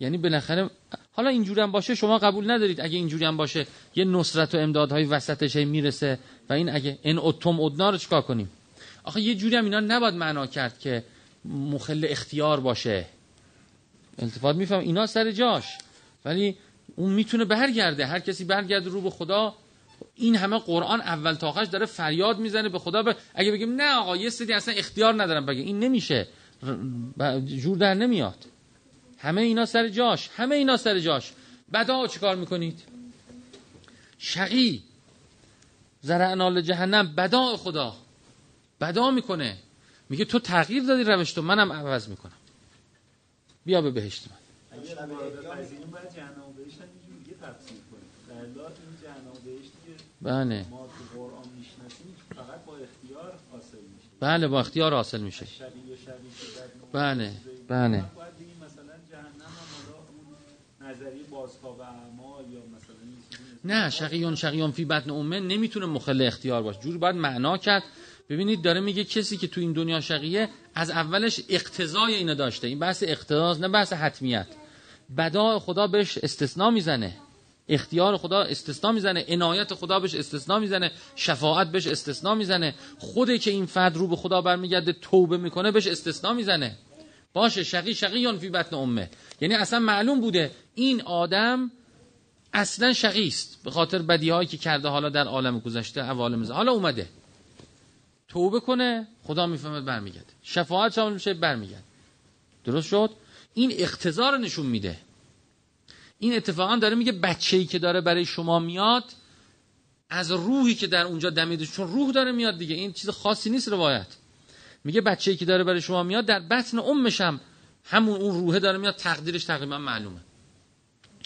Speaker 1: یعنی بالاخره حالا اینجوری هم باشه شما قبول ندارید اگه اینجوری هم باشه یه نصرت و امدادهای وسطش می‌رسه و این اگه ان اتم ادنا رو چیکار کنیم؟ آخه یه جوری هم اینا نباید معنا کرد که مخل اختیار باشه. التفات میفهم اینا سر جاش. ولی اون می‌تونه برگرده. هر کسی برگرده رو به خدا این همه قرآن اول تا آخرش داره فریاد می‌زنه به خدا. به اگه بگیم نه آقا یه سری اصلا اختیار ندارم بگه این نمیشه. جور در نمیاد. همه اینا سر جاش. همه اینا سر جاش. بدا چیکار می‌کنید؟ شقی. زرعنال جهنم. بدا خدا. بدا می‌کنه. میگه تو تغییر دادی روش تو. منم عوض می‌کنم. بیا به بهشت من. بله.
Speaker 2: ما تو قرآن می‌شناسیم فقط با اختیار حاصل میشه.
Speaker 1: بله با اختیار حاصل میشه.
Speaker 2: شقی و شقی که در
Speaker 1: بله بله. نه شقیون شقیون فی بطن امه نمی‌تونه مخل اختیار باشه. جور باید معنا کرد. ببینید داره میگه کسی که تو این دنیا شقیه از اولش اقتضای اینو داشته. این بحث اقتضاست نه بحث حتمیت. بدا خدا بهش استثناء می‌زنه. اختیار خدا استثناء می‌زنه. عنایت خدا بهش استثناء می‌زنه. شفاعت بهش استثناء می‌زنه. خوده که این فرد رو به خدا برمیگرده توبه می‌کنه بهش استثناء می‌زنه. باشه شقی شقیون فی بطن امه. یعنی اصلا معلوم بوده این آدم اصلا شقی است. به خاطر بدیهایی که کرده حالا در عالم گذشته عوالم. حالا اومده. توبه کنه خدا می‌فهمه برمیگرده. شفاعت شامل میشه برمیگرده. درست شد؟ این اقتضا رو نشون میده. این اتفاقا داره میگه بچه‌ای که داره برای شما میاد از روحی که در اونجا دمیده چون روح داره میاد دیگه. این چیز خاصی نیست روایت. میگه بچه‌ای که داره برای شما میاد در بطن امش هم همون اون روحه داره میاد. تقدیرش تقریبا معلومه.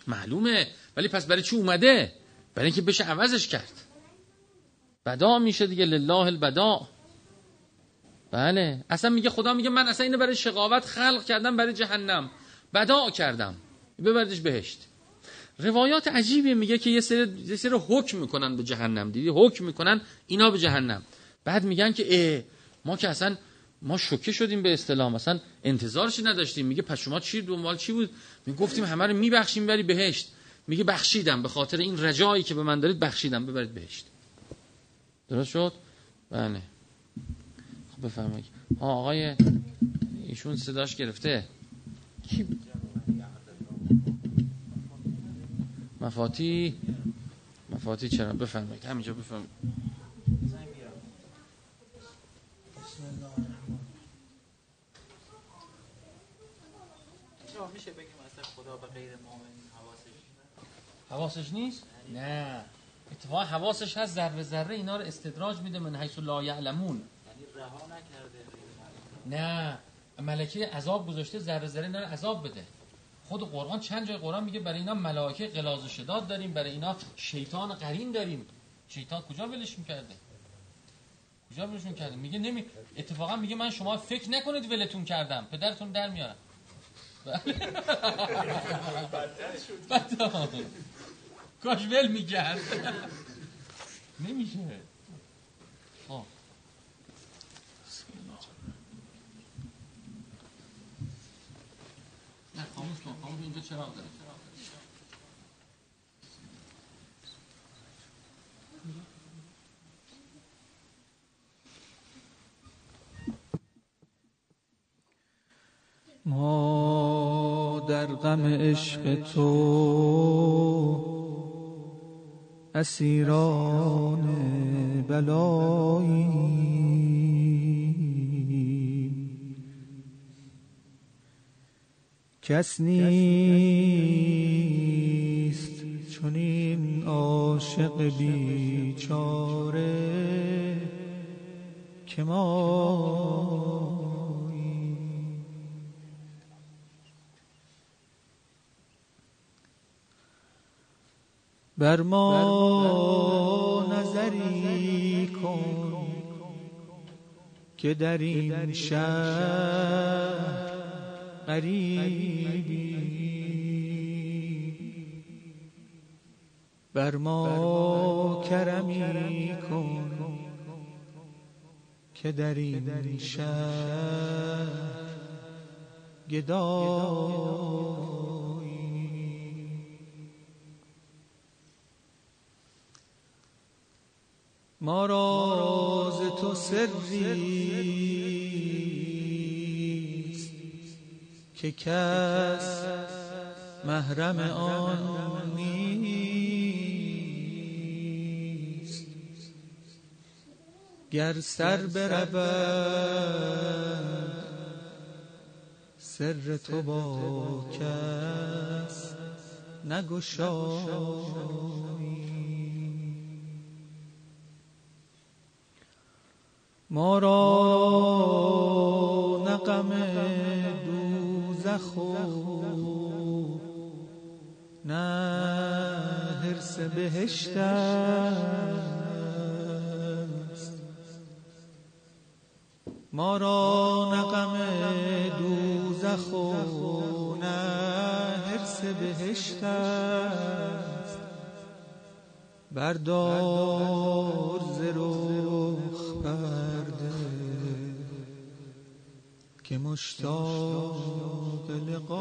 Speaker 1: معلومه. ولی پس برای چی اومده؟ برای اینکه بشه عوضش کرد. بدا میشه دیگه لله البدا. بله. اصلا میگه خدا میگه من اصلا اینو برای شقاوت خلق کردم برای جهنم. بدا کردم. ببردش بهشت. روایات عجیبی میگه که یه سری یه سری حکم می‌کنن به جهنم. دیدی؟ حکم می‌کنن اینا به جهنم. بعد میگن که اه ما که اصلا ما شوکه شدیم به اصطلاح مثلا انتظارش نداشتیم. میگه پس شما چی دنبال چی بود؟ می‌گفتیم همه رو میبخشیم بری بهشت. میگه بخشیدم. به خاطر این رجایی که به من دارید بخشیدم. ببرید بهشت. درست شد؟ بله. بفرمایید. ها آقای ایشون صداش گرفته. کی؟ مفاتی؟ مفاتی چرا؟ بفرمایید. همینجا بفرمایید.
Speaker 3: میشه بگیم اصلا خدا به غیر مؤمن حواسش
Speaker 1: حواسش نیست؟ نه. اتفاقا حواسش هست ذره ذره اینا رو استدراج میده من حیث لا یعلمون. نه ملکه عذاب گذاشته ذره ذره اینا عذاب بده. خود قرآن چند جای قرآن میگه برای اینا ملائکه غلاظ و شداد داریم برای اینا شیطان قرین داریم. شیطان کجا ولش می‌کرده؟ کجا ولش می‌کرده؟ میگه نمی اتفاقا میگه من شما فکر نکنید ولتون کردم. پدرتون در میارم. بدتر کاش ول می‌کرد. نمیشه خب نه خاموش
Speaker 4: ما در غم عشق تو اسیران بلایی کس نیست. چون این عاشق بیچاره که ما
Speaker 5: بر ما نظری کن که در این شهر غریبی بر ما کرمی کن که در این شهر گدایی. ما راز تو سری که کس محرم آن نیست. گر سر برود سر تو با کس نگشایی. ما را نقم دوزخ و نه حرس بهشت است ما را نقم دوزخ و نه حرس بهشت است بردار ز که مشتاق لقایی.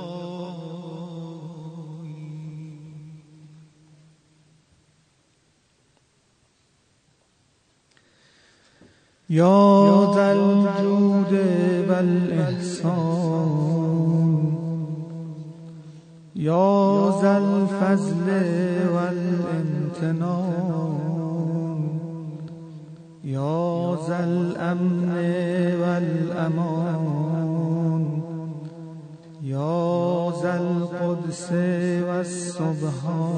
Speaker 5: یا دل جود و الاحسان یا زل فضل و یا يا ذا الأمن والأمان. القدس والسبحان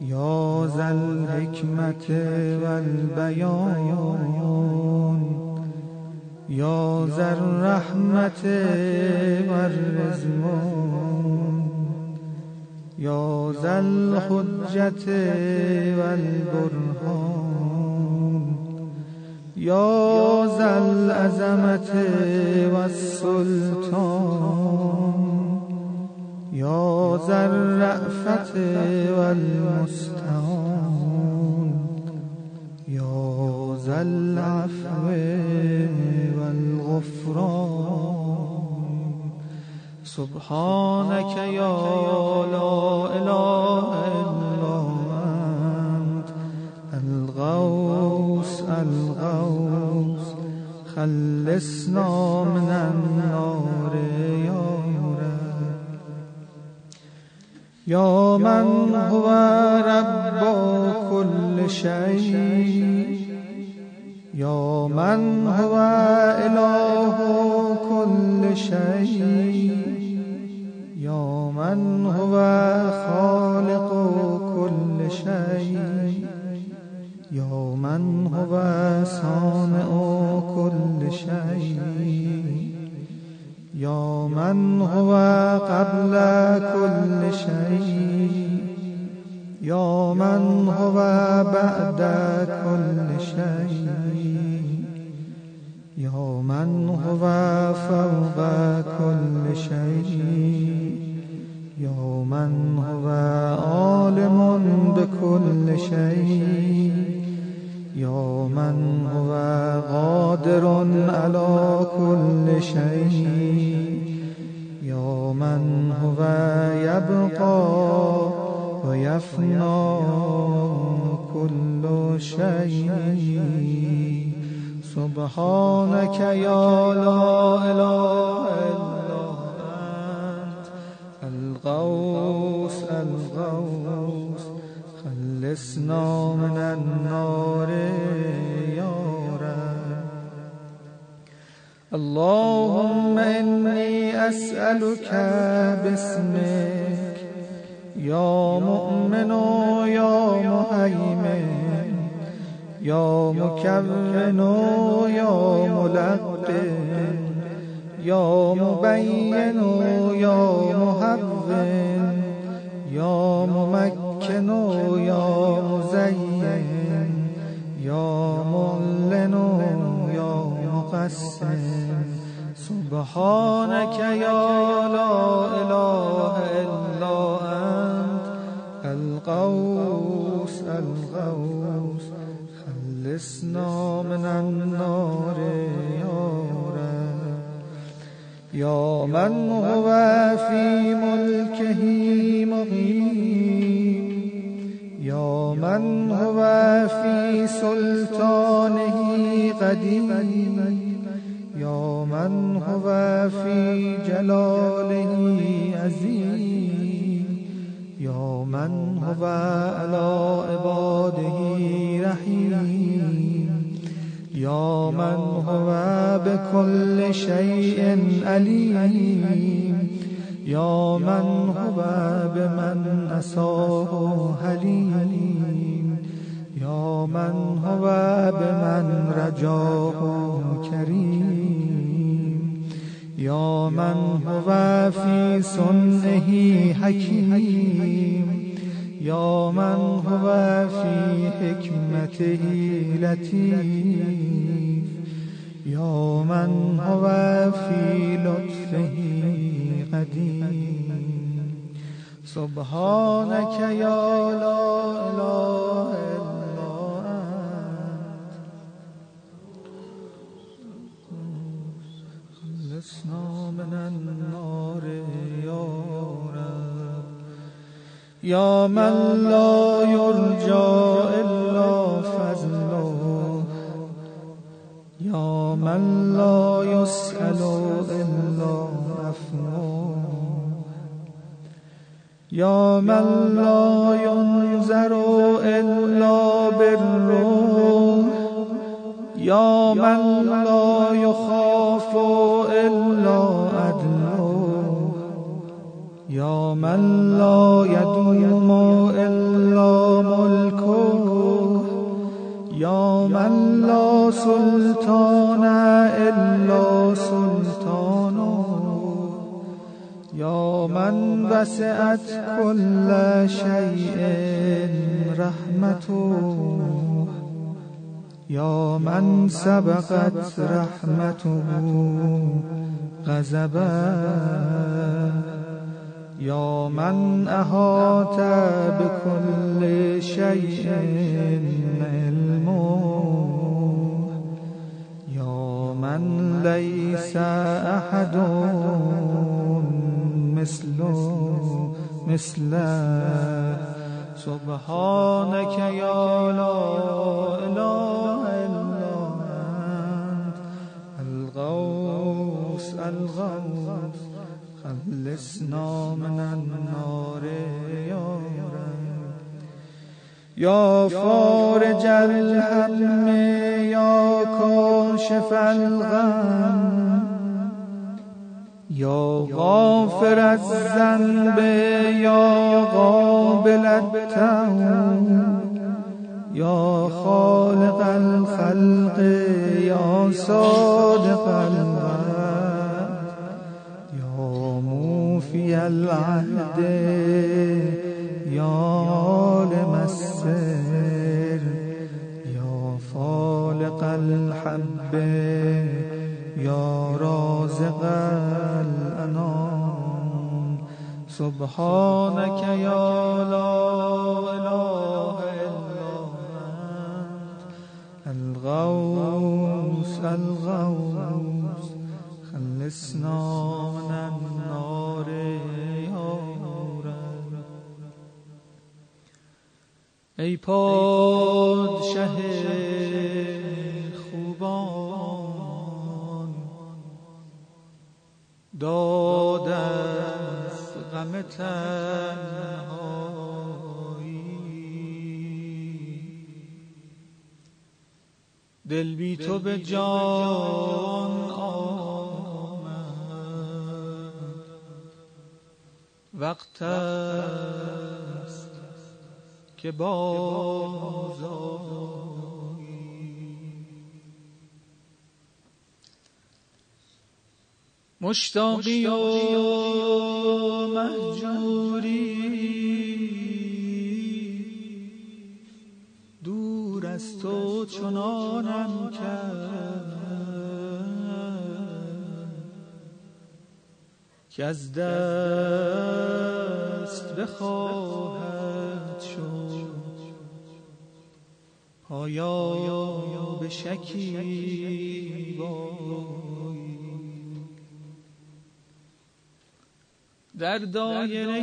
Speaker 5: یا ذا الحکمت والبیان یا ذا الرحمت والرزوان یا ذا الحجت والبرهان یا ذا العظمت والسلطان یا ذا الرأفت والمستعان یا ذا العفو والغفران. سبحانك يا لا إله إلا أنت الغوث الغوث خلصنا من النار. يا من هو رب كل شيء يا من هو إله كل شيء يا من هو خالق كل شيء يا من هو صانع كل شيء يا من هو قبل كل شيء. يا من هو بعد كل شيء. يا من هو فوق كل شيء. يا من هو عالم بكل شيء. يا من هو قادر على كل شيء. من هو يبقى ويفنى كل شيء سبحانك يا لا إله إلا أنت الغوث الغوث. خلصنا من النار. اللهم إني أسألك باسمك يا مؤمن يا مهيمن يا مكون يا ملقن يا مبين يا مهون و یا مزین یا معلن و یا مقسم. سبحانك يا لا إله إلا أنت القوس الغوث خلصنا من النار يا يا من هو في ملكه مقيم يا من هو في سلطانه قديم من هو في جلاله عظيم يا من هو على عباده رحيم يا من هو بكل شيء عليم يا من هو بمن أساه حليم يا من هو بمن رجاه يا من هو في صنعه حكيم يا من هو في حكمته لطيف يا من هو في لطفه قديم سبحانك يا لا إله من النار يا رب. يا من لا يرجى إلا فضله. يا من لا يسأل إلا عفوه. يا من لا ينذر إلا بره يا من لا يخاف يا من لا يدوم إلا ملكه. يا من لا سلطان إلا سلطانه. يا من وسعت كل شيء رحمته. يا من سبقت رحمته غضبا يا من أحاط بكل شيء علمه. يا من ليس أحد مثله مثله. سبحانك يا لا إله إلا أنت. ألغوث ألغوث. خلصنا من النار يا رب يا فارج الهم يا كاشف الغم. يا غافر الذنب يا قابل التوب يا خالق الخلق يا صادق الوعد العهد يا عالم السر يا فالق الحب يا رازق الأنام سبحانك يا لا إله إلا أنت الغوث الغوث. خلصنا من ای پادشه خوبان داد از غم تنهایی. دل بی تو به جان آمد. وقت که باز مشتاقی و مهجوری دور از تو چنانم کرد. که از دست بخواهم آیا به شکی در دایره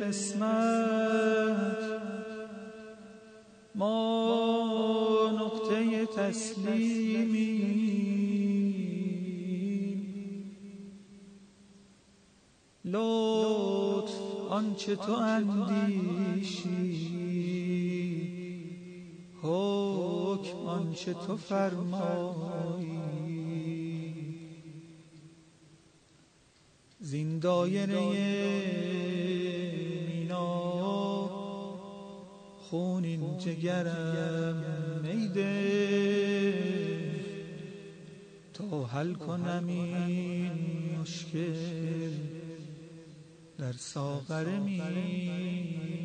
Speaker 5: قسمت ما نقطه تسلیمی لطف آنچه تو اندیشی. حکم آنچه تو فرمایی. زین دایره مینا خونین جگرم میده. تا حل کنم این مشکل در ساغر مینا.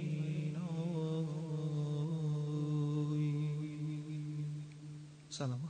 Speaker 5: Selam.